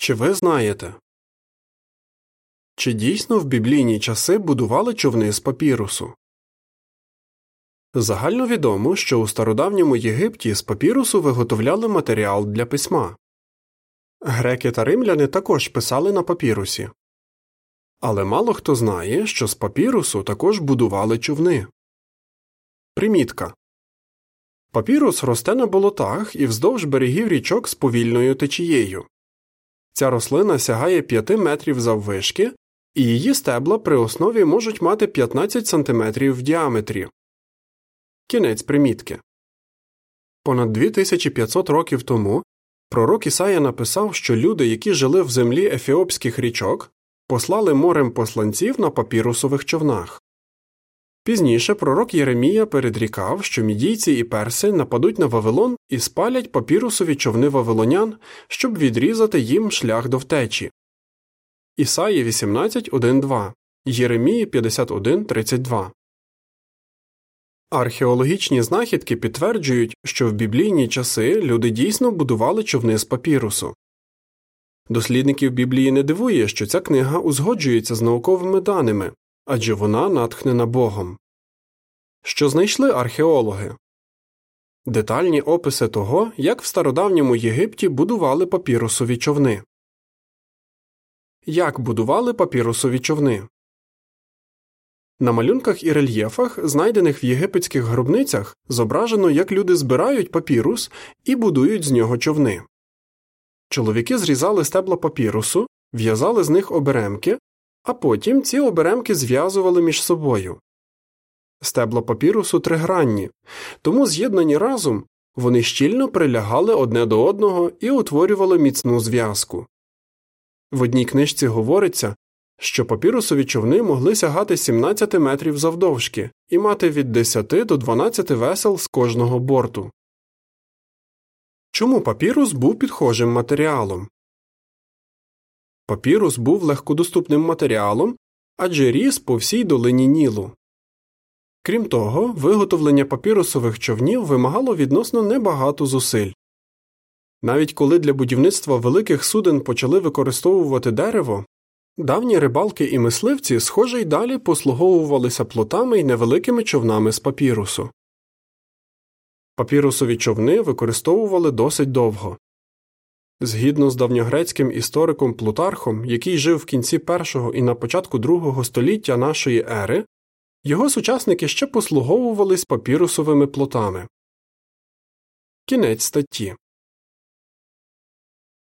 Чи ви знаєте? Чи дійсно в біблійні часи будували човни з папірусу? Загально відомо, що у стародавньому Єгипті з папірусу виготовляли матеріал для письма. Греки та римляни також писали на папірусі. Але мало хто знає, що з папірусу також будували човни. Примітка Папірус росте на болотах і вздовж берегів річок з повільною течією. Ця рослина сягає 5 метрів заввишки, і її стебла при основі можуть мати 15 см в діаметрі. Кінець примітки. Понад 2500 років тому пророк Ісая написав, що люди, які жили в землі ефіопських річок, послали морем посланців на папірусових човнах. Пізніше пророк Єремія передрікав, що мідійці і перси нападуть на Вавилон і спалять папірусові човни вавилонян, щоб відрізати їм шлях до втечі. Ісаї 18.1.2 Єремії 51.32 Археологічні знахідки підтверджують, що в біблійні часи люди дійсно будували човни з папірусу. Дослідників Біблії не дивує, що ця книга узгоджується з науковими даними, адже вона натхнена Богом. Що знайшли археологи детальні описи того, як в стародавньому Єгипті будували папірусові човни. Як будували папірусові човни на малюнках і рельєфах, знайдених в єгипетських гробницях, зображено, як люди збирають папірус і будують з нього човни. Чоловіки зрізали стебла папірусу, в'язали з них оберемки, а потім ці оберемки зв'язували між собою. Стебла папірусу тригранні, тому з'єднані разом вони щільно прилягали одне до одного і утворювали міцну зв'язку. В одній книжці говориться, що папірусові човни могли сягати 17 метрів завдовжки і мати від 10 до 12 весел з кожного борту. Чому папірус був підхожим матеріалом? Папірус був легкодоступним матеріалом адже ріс по всій долині Нілу. Крім того, виготовлення папірусових човнів вимагало відносно небагато зусиль. Навіть коли для будівництва великих суден почали використовувати дерево, давні рибалки і мисливці, схоже, й далі послуговувалися плотами й невеликими човнами з папірусу. Папірусові човни використовували досить довго. Згідно з давньогрецьким істориком Плутархом, який жив в кінці першого і на початку другого століття нашої ери, його сучасники ще послуговувались папірусовими плотами. Кінець статті